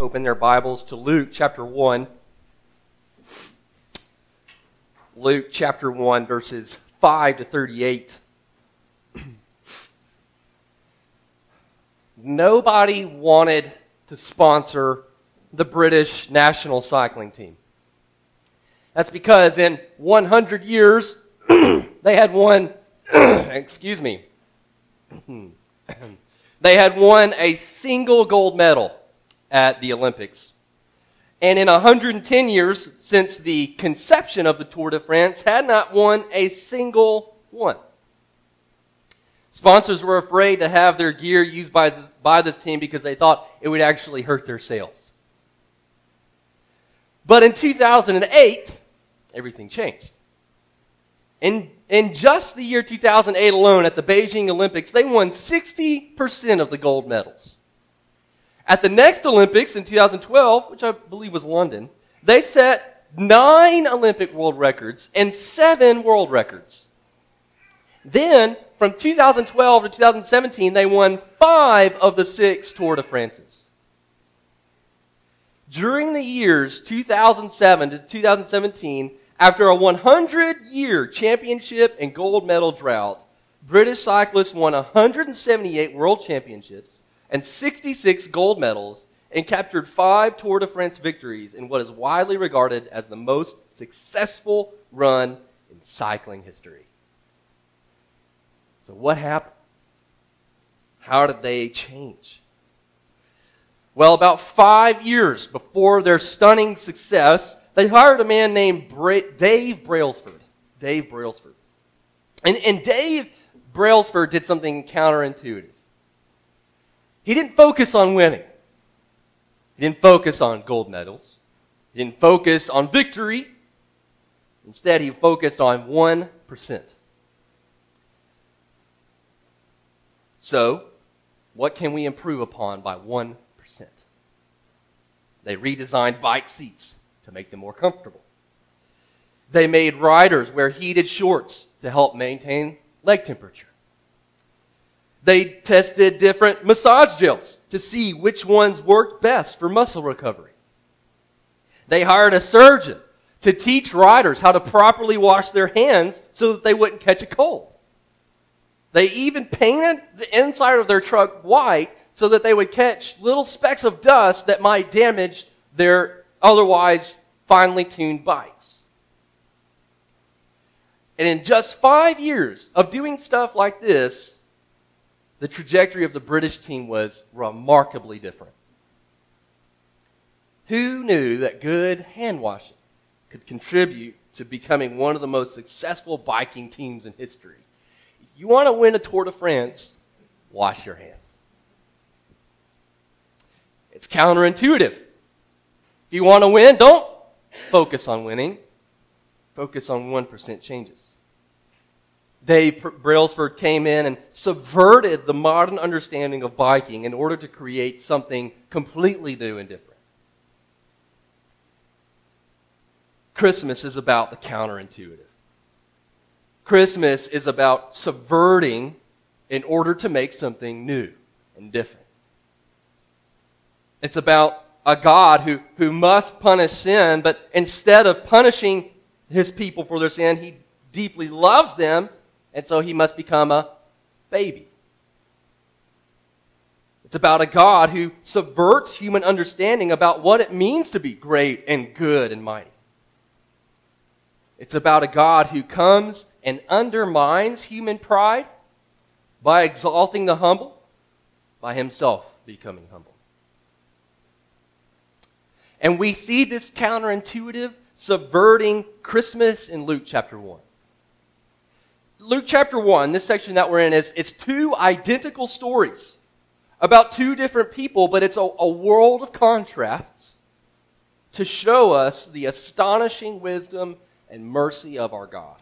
open their Bibles to Luke chapter 1. Luke chapter 1, verses 5 to 38. Nobody wanted to sponsor the British national cycling team. That's because in 100 years, they had won, excuse me, they had won a single gold medal at the Olympics. And in 110 years since the conception of the Tour de France, had not won a single one. Sponsors were afraid to have their gear used by, by this team because they thought it would actually hurt their sales. But in 2008, everything changed. In, in just the year 2008 alone, at the Beijing Olympics, they won 60% of the gold medals. At the next Olympics in 2012, which I believe was London, they set nine Olympic world records and seven world records. Then, from 2012 to 2017, they won five of the six Tour de France's. During the years 2007 to 2017, after a 100 year championship and gold medal drought, British cyclists won 178 world championships and 66 gold medals and captured five Tour de France victories in what is widely regarded as the most successful run in cycling history. So, what happened? How did they change? Well, about five years before their stunning success, they hired a man named Bra- Dave Brailsford. Dave Brailsford. And, and Dave Brailsford did something counterintuitive. He didn't focus on winning. He didn't focus on gold medals. He didn't focus on victory. Instead, he focused on 1%. So, what can we improve upon by 1%? They redesigned bike seats to make them more comfortable. They made riders wear heated shorts to help maintain leg temperature. They tested different massage gels to see which ones worked best for muscle recovery. They hired a surgeon to teach riders how to properly wash their hands so that they wouldn't catch a cold. They even painted the inside of their truck white so that they would catch little specks of dust that might damage their otherwise finely tuned bikes. And in just five years of doing stuff like this, the trajectory of the British team was remarkably different. Who knew that good hand washing could contribute to becoming one of the most successful biking teams in history? You want to win a Tour de France, wash your hands. It's counterintuitive. If you want to win, don't focus on winning. Focus on 1% changes. Dave Brailsford came in and subverted the modern understanding of biking in order to create something completely new and different. Christmas is about the counterintuitive. Christmas is about subverting in order to make something new and different. It's about a God who, who must punish sin, but instead of punishing his people for their sin, he deeply loves them and so he must become a baby. It's about a God who subverts human understanding about what it means to be great and good and mighty. It's about a God who comes and undermines human pride by exalting the humble, by himself becoming humble. And we see this counterintuitive, subverting Christmas in Luke chapter 1. Luke chapter 1, this section that we're in, is it's two identical stories about two different people, but it's a, a world of contrasts to show us the astonishing wisdom and mercy of our God.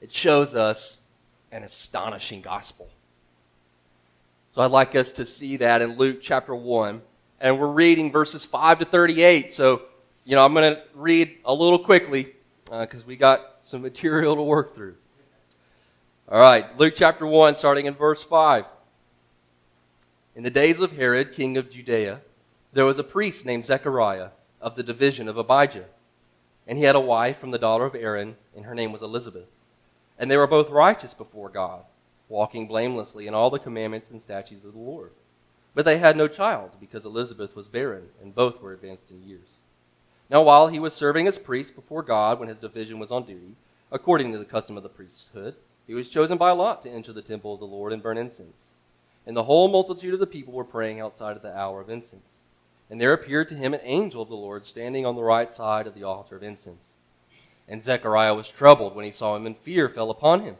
It shows us an astonishing gospel. So I'd like us to see that in Luke chapter 1. And we're reading verses 5 to 38. So, you know, I'm going to read a little quickly because uh, we got some material to work through. All right, Luke chapter 1, starting in verse 5. In the days of Herod, king of Judea, there was a priest named Zechariah of the division of Abijah. And he had a wife from the daughter of Aaron, and her name was Elizabeth. And they were both righteous before God, walking blamelessly in all the commandments and statutes of the Lord. But they had no child, because Elizabeth was barren, and both were advanced in years. Now, while he was serving as priest before God when his division was on duty, according to the custom of the priesthood, he was chosen by lot to enter the temple of the Lord and burn incense. And the whole multitude of the people were praying outside of the hour of incense. And there appeared to him an angel of the Lord standing on the right side of the altar of incense. And Zechariah was troubled when he saw him, and fear fell upon him.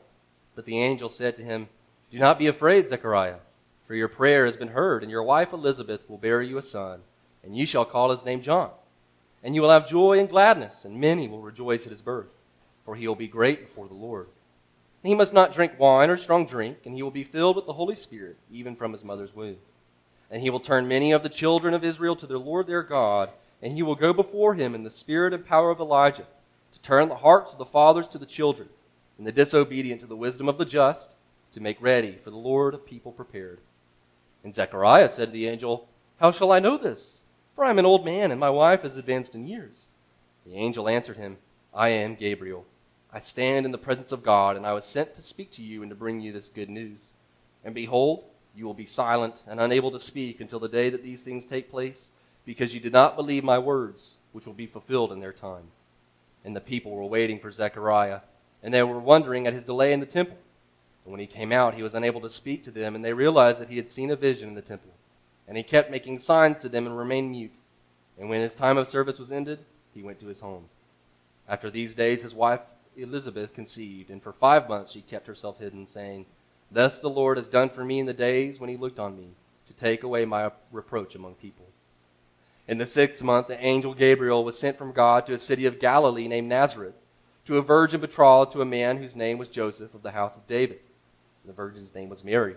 But the angel said to him, Do not be afraid, Zechariah, for your prayer has been heard, and your wife Elizabeth will bear you a son, and you shall call his name John. And you will have joy and gladness, and many will rejoice at his birth, for he will be great before the Lord. He must not drink wine or strong drink, and he will be filled with the Holy Spirit, even from his mother's womb. And he will turn many of the children of Israel to the Lord their God, and he will go before him in the spirit and power of Elijah, to turn the hearts of the fathers to the children, and the disobedient to the wisdom of the just, to make ready for the Lord a people prepared. And Zechariah said to the angel, How shall I know this? For I am an old man, and my wife is advanced in years. The angel answered him, I am Gabriel. I stand in the presence of God, and I was sent to speak to you and to bring you this good news. And behold, you will be silent and unable to speak until the day that these things take place, because you did not believe my words, which will be fulfilled in their time. And the people were waiting for Zechariah, and they were wondering at his delay in the temple. And when he came out, he was unable to speak to them, and they realized that he had seen a vision in the temple. And he kept making signs to them and remained mute. And when his time of service was ended, he went to his home. After these days, his wife Elizabeth conceived, and for five months she kept herself hidden, saying, Thus the Lord has done for me in the days when he looked on me, to take away my reproach among people. In the sixth month, the angel Gabriel was sent from God to a city of Galilee named Nazareth, to a virgin betrothed to a man whose name was Joseph of the house of David. The virgin's name was Mary.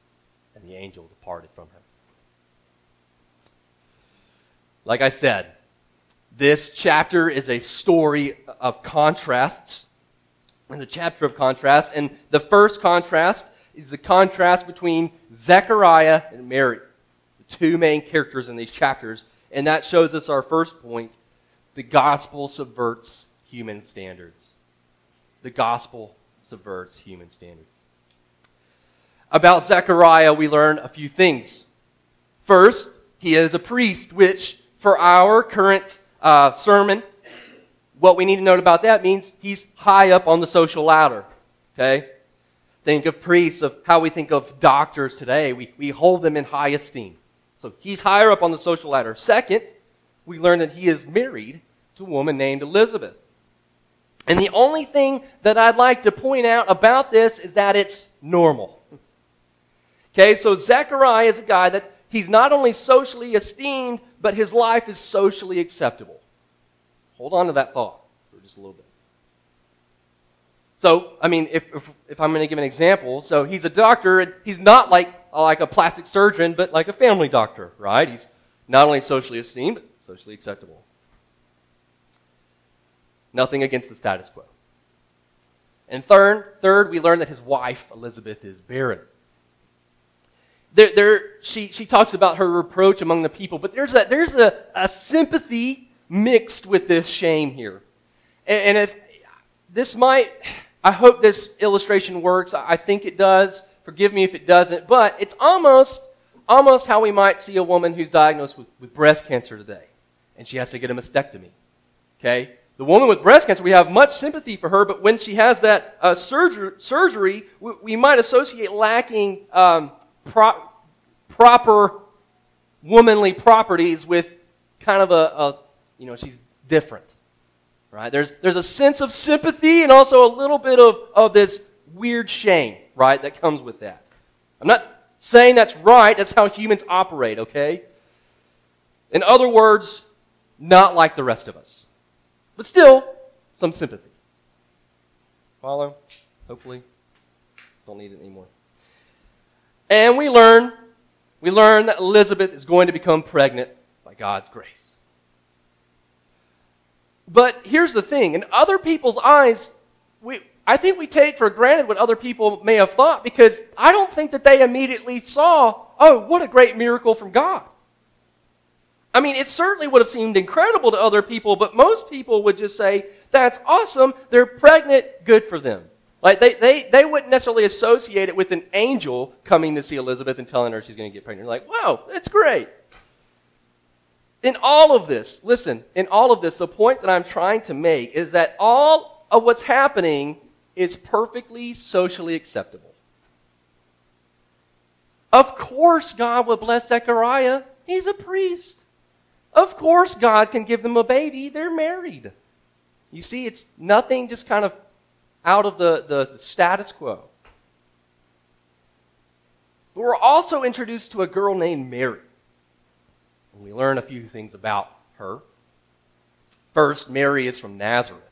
And the angel departed from her. Like I said, this chapter is a story of contrasts. And the chapter of contrasts. And the first contrast is the contrast between Zechariah and Mary, the two main characters in these chapters. And that shows us our first point. The gospel subverts human standards. The gospel subverts human standards. About Zechariah, we learn a few things. First, he is a priest, which for our current uh, sermon, what we need to note about that means he's high up on the social ladder. Okay? think of priests, of how we think of doctors today. We, we hold them in high esteem. So he's higher up on the social ladder. Second, we learn that he is married to a woman named Elizabeth. And the only thing that I'd like to point out about this is that it's normal. Okay, so Zechariah is a guy that he's not only socially esteemed, but his life is socially acceptable. Hold on to that thought for just a little bit. So, I mean, if, if, if I'm going to give an example, so he's a doctor, and he's not like, like a plastic surgeon, but like a family doctor, right? He's not only socially esteemed, but socially acceptable. Nothing against the status quo. And third, third, we learn that his wife, Elizabeth, is barren. There, there, she, she talks about her reproach among the people, but there's a, there's a, a sympathy mixed with this shame here. And, and if this might, I hope this illustration works. I think it does. Forgive me if it doesn't. But it's almost, almost how we might see a woman who's diagnosed with, with breast cancer today. and she has to get a mastectomy. Okay? The woman with breast cancer, we have much sympathy for her, but when she has that uh, surgery, surgery we, we, might associate lacking um, pro- proper womanly properties with kind of a, a, you know, she's different. Right? There's, there's a sense of sympathy and also a little bit of, of this weird shame, right, that comes with that. I'm not saying that's right, that's how humans operate, okay? In other words, not like the rest of us. But still, some sympathy. Follow? Hopefully. Don't need it anymore. And we learn, we learn that Elizabeth is going to become pregnant by God's grace. But here's the thing in other people's eyes, we, I think we take for granted what other people may have thought because I don't think that they immediately saw, oh, what a great miracle from God. I mean, it certainly would have seemed incredible to other people, but most people would just say, that's awesome, they're pregnant, good for them. Like, they, they, they wouldn't necessarily associate it with an angel coming to see Elizabeth and telling her she's going to get pregnant. like, wow, that's great. In all of this, listen, in all of this, the point that I'm trying to make is that all of what's happening is perfectly socially acceptable. Of course, God would bless Zechariah. He's a priest. Of course, God can give them a baby. They're married. You see, it's nothing just kind of out of the, the, status quo. But we're also introduced to a girl named Mary. And we learn a few things about her. First, Mary is from Nazareth.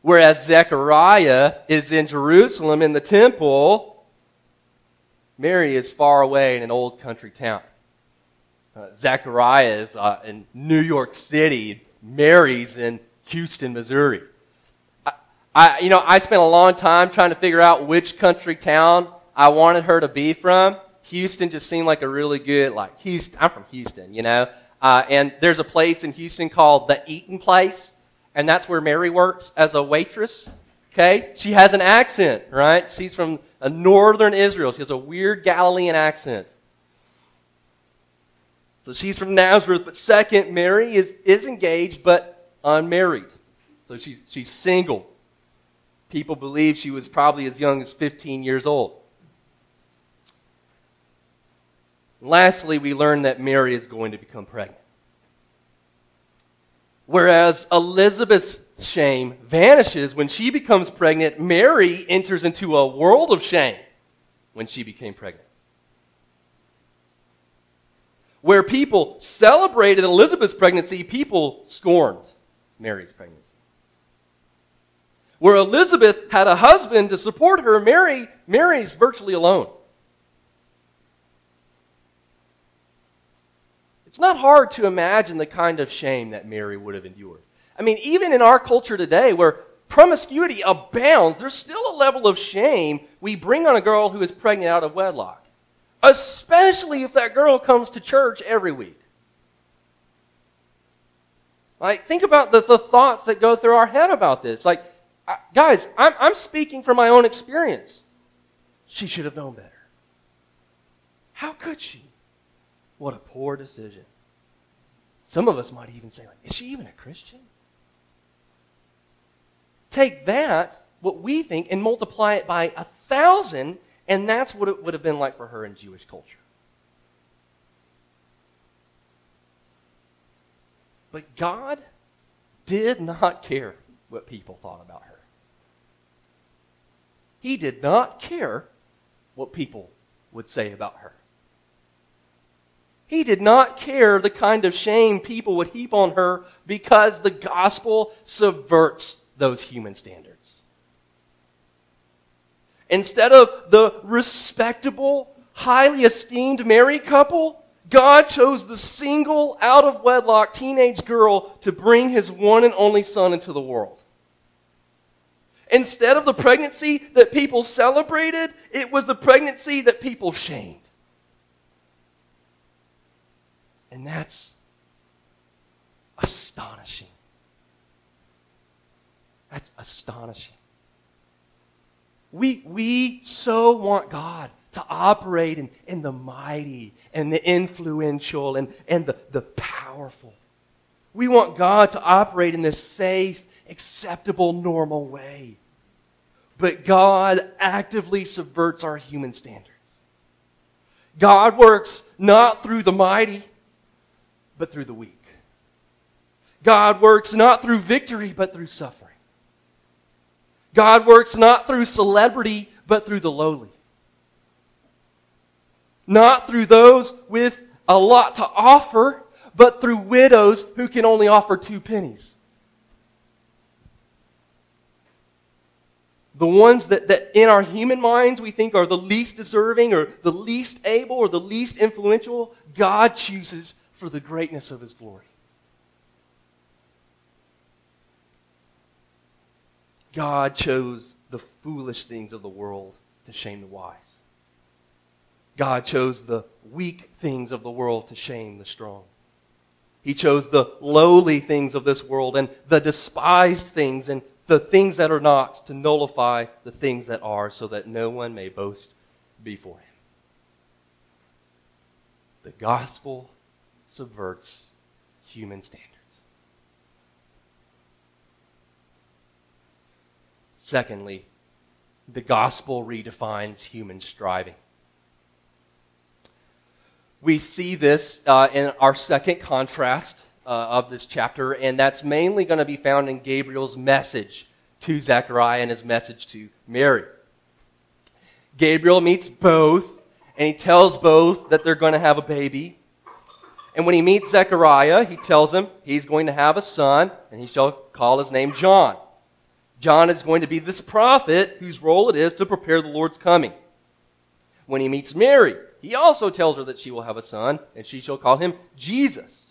Whereas Zechariah is in Jerusalem in the temple, Mary is far away in an old country town. Uh, Zechariah is uh, in New York City. Mary's in Houston, Missouri. I, you know, I spent a long time trying to figure out which country town I wanted her to be from. Houston just seemed like a really good, like, Houston. I'm from Houston, you know? Uh, and there's a place in Houston called the Eaton Place and that's where Mary works as a waitress. Okay? She has an accent, right? She's from a northern Israel. She has a weird Galilean accent. So she's from Nazareth, but second, Mary is, is engaged but unmarried. So she's, she's single. People believe she was probably as young as 15 years old. lastly, we learn that Mary is going to become pregnant. Whereas Elizabeth's shame vanishes when she becomes pregnant, Mary enters into a world of shame when she became pregnant. Where people celebrated Elizabeth's pregnancy, people scorned Mary's pregnancy. Where Elizabeth had a husband to support her, Mary, Mary's virtually alone. It's not hard to imagine the kind of shame that Mary would have endured. I mean, even in our culture today where promiscuity abounds, there's still a level of shame we bring on a girl who is pregnant out of wedlock, especially if that girl comes to church every week. Like, think about the, the thoughts that go through our head about this. Like, Guys, I'm, I'm speaking from my own experience. She should have known better. How could she? What a poor decision. Some of us might even say, like, is she even a Christian? Take that, what we think, and multiply it by a thousand, and that's what it would have been like for her in Jewish culture. But God did not care what people thought about her. He did not care what people would say about her. He did not care the kind of shame people would heap on her because the gospel subverts those human standards. Instead of the respectable, highly esteemed married couple, God chose the single, out of wedlock teenage girl to bring his one and only son into the world. Instead of the pregnancy that people celebrated, it was the pregnancy that people shamed. And that's astonishing. That's astonishing. We, we so want God to operate in, in the mighty and the influential and, and the, the powerful. We want God to operate in this safe, acceptable, normal way. But God actively subverts our human standards. God works not through the mighty, but through the weak. God works not through victory, but through suffering. God works not through celebrity, but through the lowly. Not through those with a lot to offer, but through widows who can only offer two pennies. The ones that, that in our human minds we think are the least deserving or the least able or the least influential, God chooses for the greatness of His glory. God chose the foolish things of the world to shame the wise. God chose the weak things of the world to shame the strong. He chose the lowly things of this world and the despised things and the things that are not to nullify the things that are, so that no one may boast before him. The gospel subverts human standards. Secondly, the gospel redefines human striving. We see this uh, in our second contrast uh, of this chapter, and that's mainly going to be found in Gabriel's message to Zechariah and his message to Mary. Gabriel meets both, and he tells both that they're going to have a baby. And when he meets Zechariah, he tells him he's going to have a son, and he shall call his name John. John is going to be this prophet whose role it is to prepare the Lord's coming. When he meets Mary, he also tells her that she will have a son, and she shall call him Jesus.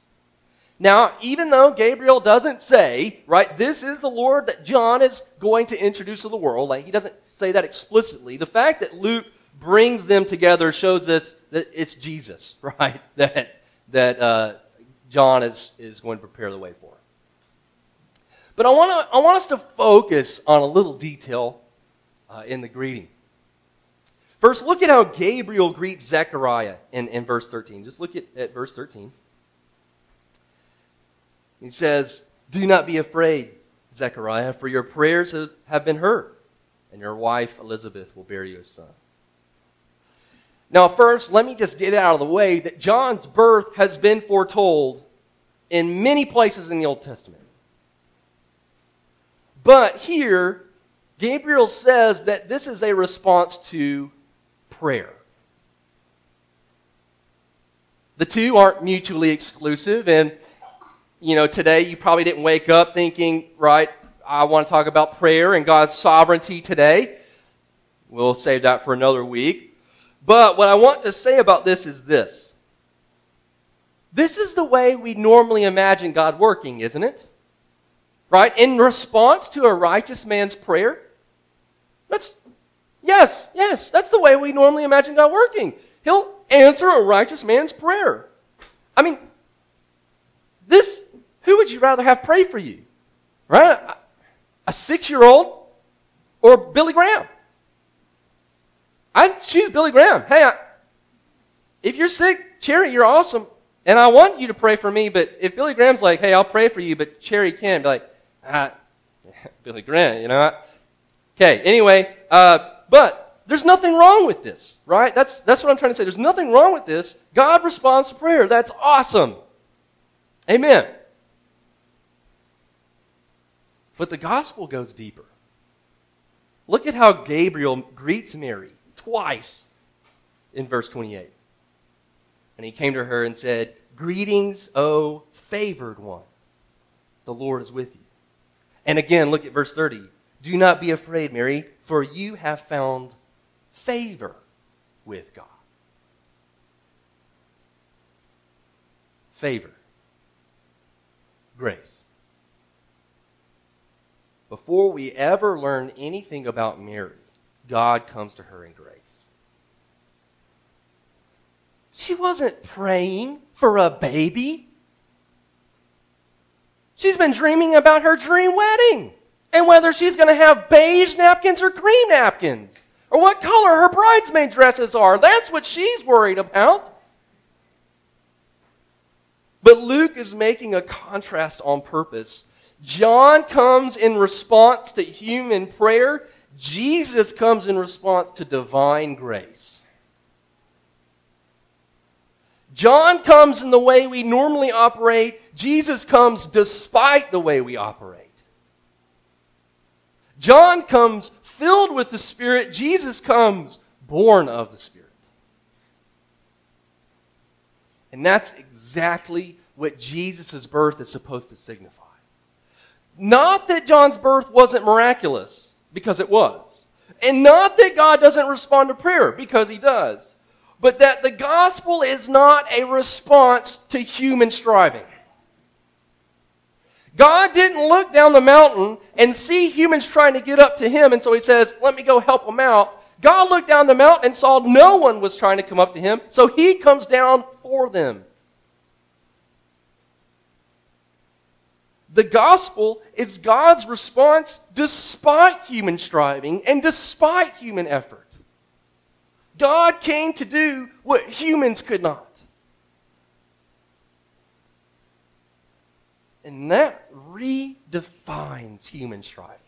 Now, even though Gabriel doesn't say, right, this is the Lord that John is going to introduce to the world, like he doesn't say that explicitly, the fact that Luke brings them together shows us that it's Jesus, right, that, that uh, John is, is going to prepare the way for. But I want, to, I want us to focus on a little detail uh, in the greeting. First, look at how Gabriel greets Zechariah in, in verse 13. Just look at, at verse 13. He says, Do not be afraid, Zechariah, for your prayers have been heard, and your wife Elizabeth will bear you a son. Now, first, let me just get out of the way that John's birth has been foretold in many places in the Old Testament. But here, Gabriel says that this is a response to prayer. The two aren't mutually exclusive, and you know, today you probably didn't wake up thinking, right, I want to talk about prayer and God's sovereignty today. We'll save that for another week. But what I want to say about this is this. This is the way we normally imagine God working, isn't it? Right? In response to a righteous man's prayer? That's, yes, yes, that's the way we normally imagine God working. He'll answer a righteous man's prayer. I mean, this who would you rather have pray for you? Right? A six year old or Billy Graham? I choose Billy Graham. Hey, I, if you're sick, Cherry, you're awesome. And I want you to pray for me, but if Billy Graham's like, hey, I'll pray for you, but Cherry can't, be like, ah, Billy Graham, you know? Okay, anyway, uh, but there's nothing wrong with this, right? That's, that's what I'm trying to say. There's nothing wrong with this. God responds to prayer. That's awesome. Amen. But the gospel goes deeper. Look at how Gabriel greets Mary twice in verse 28. And he came to her and said, Greetings, O favored one. The Lord is with you. And again, look at verse 30. Do not be afraid, Mary, for you have found favor with God. Favor. Grace before we ever learn anything about Mary, God comes to her in grace. She wasn't praying for a baby. She's been dreaming about her dream wedding and whether she's going to have beige napkins or green napkins or what color her bridesmaid dresses are. That's what she's worried about. But Luke is making a contrast on purpose. John comes in response to human prayer. Jesus comes in response to divine grace. John comes in the way we normally operate. Jesus comes despite the way we operate. John comes filled with the Spirit. Jesus comes born of the Spirit. And that's exactly what Jesus' birth is supposed to signify. Not that John's birth wasn't miraculous, because it was. And not that God doesn't respond to prayer, because he does. But that the gospel is not a response to human striving. God didn't look down the mountain and see humans trying to get up to him, and so he says, Let me go help them out. God looked down the mountain and saw no one was trying to come up to him, so he comes down for them. The gospel is God's response despite human striving and despite human effort. God came to do what humans could not. And that redefines human striving.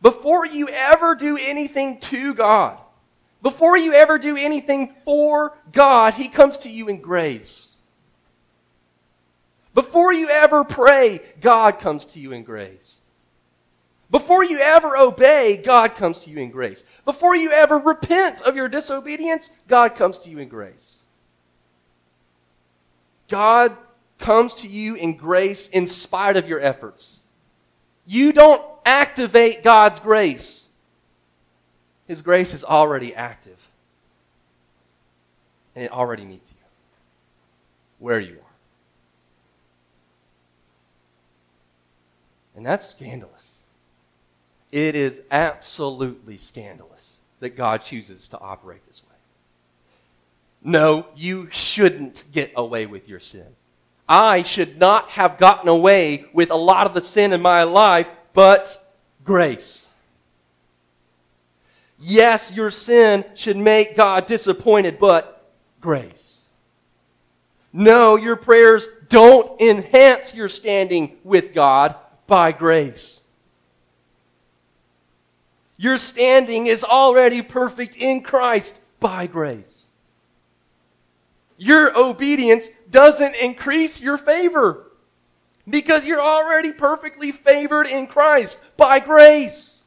Before you ever do anything to God, before you ever do anything for God, He comes to you in grace. Before you ever pray, God comes to you in grace. Before you ever obey, God comes to you in grace. Before you ever repent of your disobedience, God comes to you in grace. God comes to you in grace in spite of your efforts. You don't activate God's grace. His grace is already active. And it already meets you where you are. And that's scandalous. It is absolutely scandalous that God chooses to operate this way. No, you shouldn't get away with your sin. I should not have gotten away with a lot of the sin in my life, but grace. Yes, your sin should make God disappointed, but grace. No, your prayers don't enhance your standing with God, by grace. Your standing is already perfect in Christ by grace. Your obedience doesn't increase your favor because you're already perfectly favored in Christ by grace.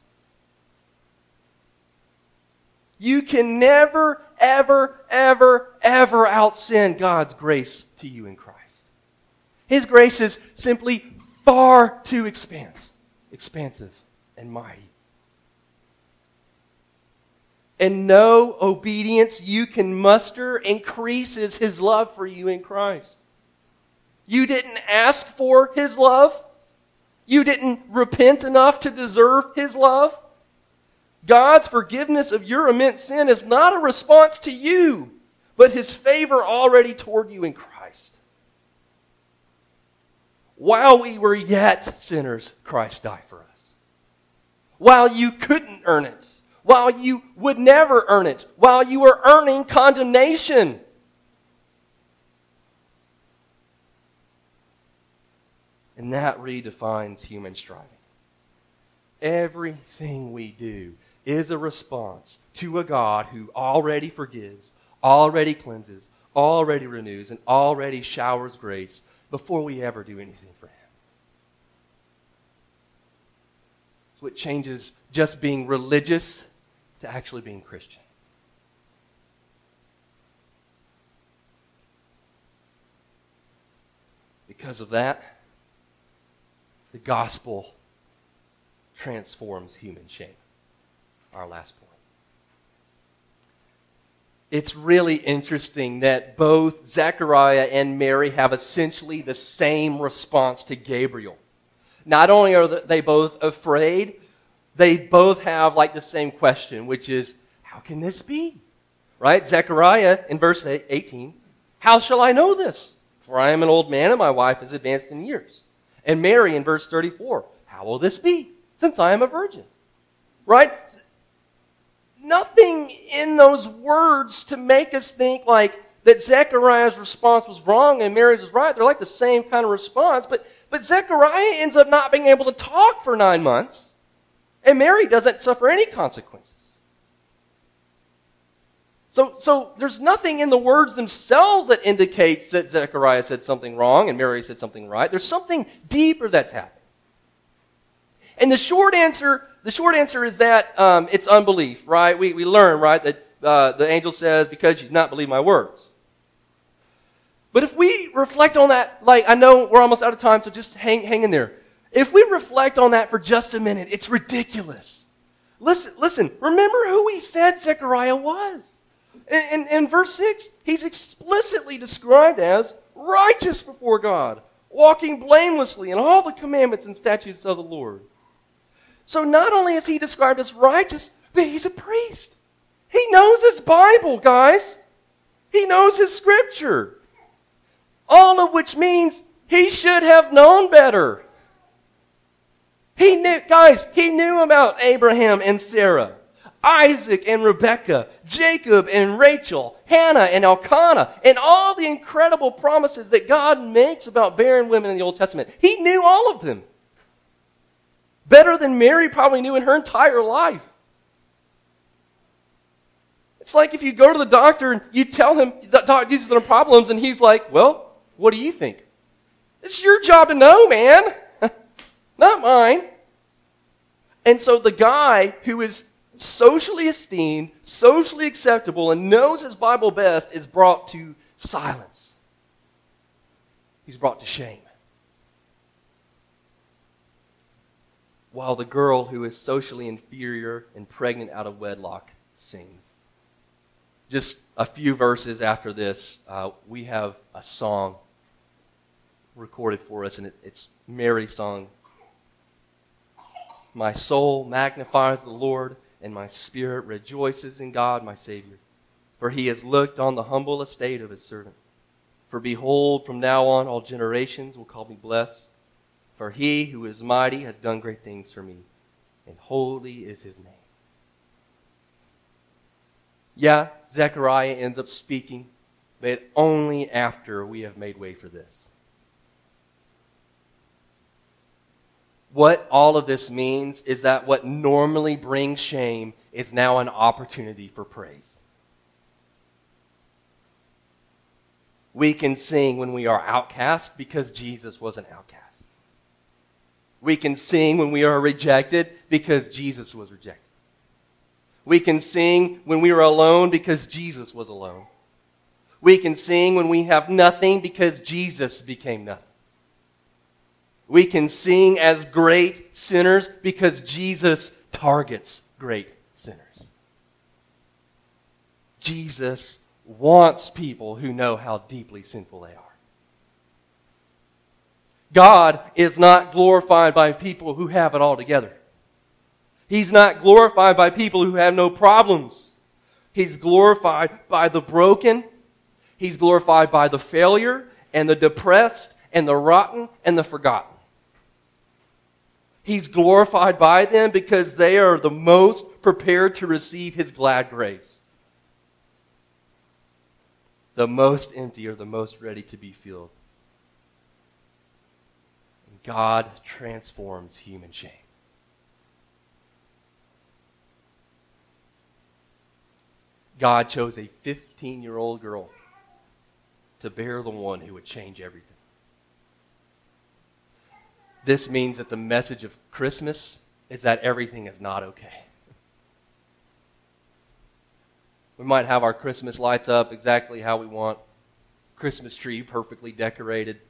You can never, ever, ever, ever out sin God's grace to you in Christ. His grace is simply far too expansive, expansive and mighty. And no obedience you can muster increases his love for you in Christ. You didn't ask for his love. You didn't repent enough to deserve his love. God's forgiveness of your immense sin is not a response to you, but his favor already toward you in Christ while we were yet sinners, Christ died for us. While you couldn't earn it, while you would never earn it, while you were earning condemnation. And that redefines human striving. Everything we do is a response to a God who already forgives, already cleanses, already renews, and already showers grace before we ever do anything for Him. It's what changes just being religious to actually being Christian. Because of that, the gospel transforms human shame. Our last point it's really interesting that both Zechariah and Mary have essentially the same response to Gabriel. Not only are they both afraid, they both have like the same question, which is, how can this be? Right? Zechariah in verse 18, how shall I know this? For I am an old man and my wife is advanced in years. And Mary in verse 34, how will this be? Since I am a virgin. Right? Nothing in those words to make us think like that Zechariah's response was wrong and Mary's was right. They're like the same kind of response, but, but Zechariah ends up not being able to talk for nine months, and Mary doesn't suffer any consequences. So, so there's nothing in the words themselves that indicates that Zechariah said something wrong and Mary said something right. There's something deeper that's happening. And the short answer, the short answer is that um, it's unbelief, right? We, we learn, right, that uh, the angel says, because you do not believe my words. But if we reflect on that, like, I know we're almost out of time, so just hang, hang in there. If we reflect on that for just a minute, it's ridiculous. Listen, listen, remember who he said Zechariah was. In, in, in verse 6, he's explicitly described as righteous before God, walking blamelessly in all the commandments and statutes of the Lord. So not only is he described as righteous, but he's a priest. He knows his Bible, guys. He knows his scripture. All of which means he should have known better. He knew, guys, he knew about Abraham and Sarah, Isaac and Rebekah, Jacob and Rachel, Hannah and Elkanah, and all the incredible promises that God makes about barren women in the Old Testament. He knew all of them. Better than Mary probably knew in her entire life. It's like if you go to the doctor and you tell him that these are the problems, and he's like, Well, what do you think? It's your job to know, man, not mine. And so the guy who is socially esteemed, socially acceptable, and knows his Bible best is brought to silence. He's brought to shame. While the girl who is socially inferior and pregnant out of wedlock sings just a few verses after this, uh, we have a song recorded for us, and it, it's Mary's song. My soul magnifies the Lord, and my spirit rejoices in God, my Savior. For he has looked on the humble estate of his servant. For behold, from now on all generations will call me blessed. For he who is mighty has done great things for me, and holy is his name. Yeah, Zechariah ends up speaking, but only after we have made way for this. What all of this means is that what normally brings shame is now an opportunity for praise. We can sing when we are outcast because Jesus was an outcast. We can sing when we are rejected because Jesus was rejected. We can sing when we are alone because Jesus was alone. We can sing when we have nothing because Jesus became nothing. We can sing as great sinners because Jesus targets great sinners. Jesus wants people who know how deeply sinful they are. God is not glorified by people who have it all together. He's not glorified by people who have no problems. He's glorified by the broken. He's glorified by the failure and the depressed and the rotten and the forgotten. He's glorified by them because they are the most prepared to receive His glad grace. The most empty are the most ready to be filled. God transforms human shame. God chose a 15 year old girl to bear the one who would change everything. This means that the message of Christmas is that everything is not okay. We might have our Christmas lights up exactly how we want, Christmas tree perfectly decorated.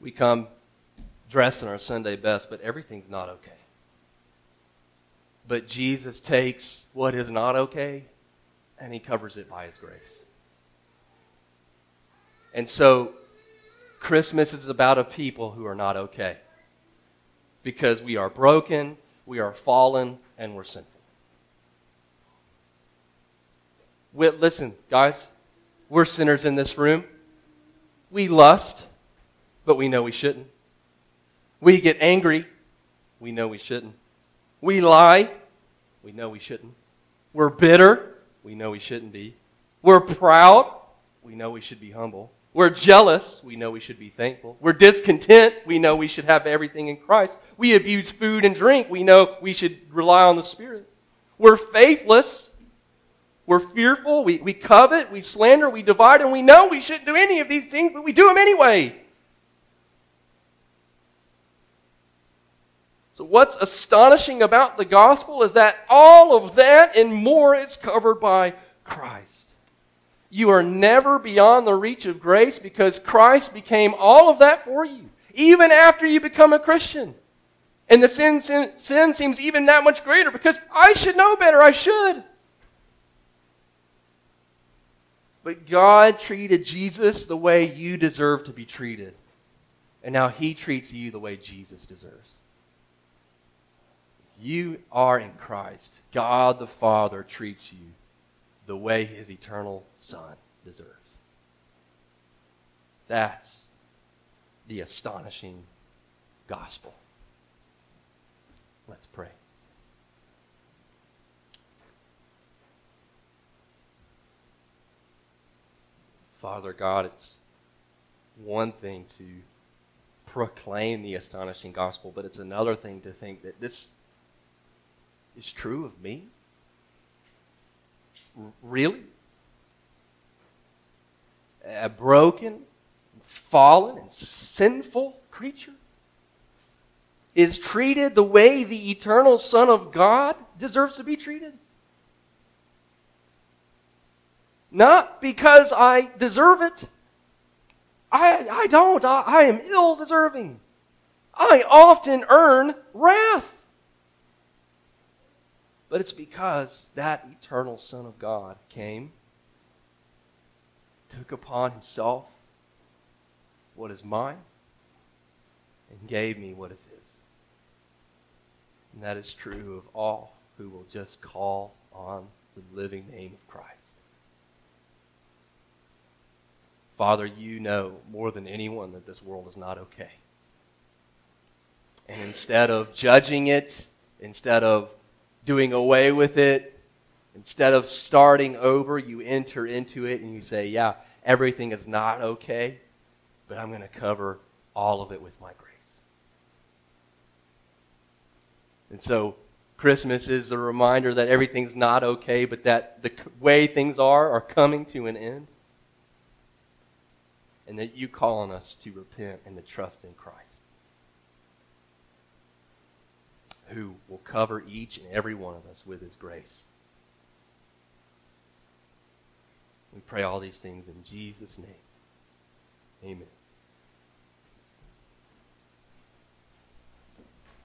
We come dressed in our Sunday best, but everything's not okay. But Jesus takes what is not okay and he covers it by his grace. And so, Christmas is about a people who are not okay because we are broken, we are fallen, and we're sinful. We, listen, guys, we're sinners in this room. We lust, but we know we shouldn't. We get angry, we know we shouldn't. We lie, we know we shouldn't. We're bitter, we know we shouldn't be. We're proud. we know we should be humble. We're jealous, we know we should be thankful. We're discontent, we know we should have everything in Christ. We abuse food and drink, we know we should rely on the Spirit. We're faithless, we're fearful, we, we covet, we slander, we divide, and we know we shouldn't do any of these things, but we do them anyway. So, what's astonishing about the gospel is that all of that and more is covered by Christ. You are never beyond the reach of grace because Christ became all of that for you, even after you become a Christian. And the sin, sin, sin seems even that much greater because I should know better. I should. But God treated Jesus the way you deserve to be treated. And now he treats you the way Jesus deserves. You are in Christ. God the Father treats you the way his eternal Son deserves. That's the astonishing gospel. Let's pray. Father God, it's one thing to proclaim the astonishing gospel, but it's another thing to think that this is true of me? R- really? A broken, fallen, and sinful creature is treated the way the eternal Son of God deserves to be treated? Not because I deserve it. I, I don't. I, I am ill deserving. I often earn wrath. But it's because that eternal Son of God came, took upon himself what is mine, and gave me what is his. And that is true of all who will just call on the living name of Christ. Father, you know more than anyone that this world is not okay. And instead of judging it, instead of doing away with it. Instead of starting over, you enter into it and you say, Yeah, everything is not okay, but I'm going to cover all of it with my grace. And so, Christmas is a reminder that everything's not okay, but that the way things are are coming to an end. And that you call on us to repent and to trust in Christ. Who will cover each and every one of us with his grace. We pray all these things in Jesus' name. Amen.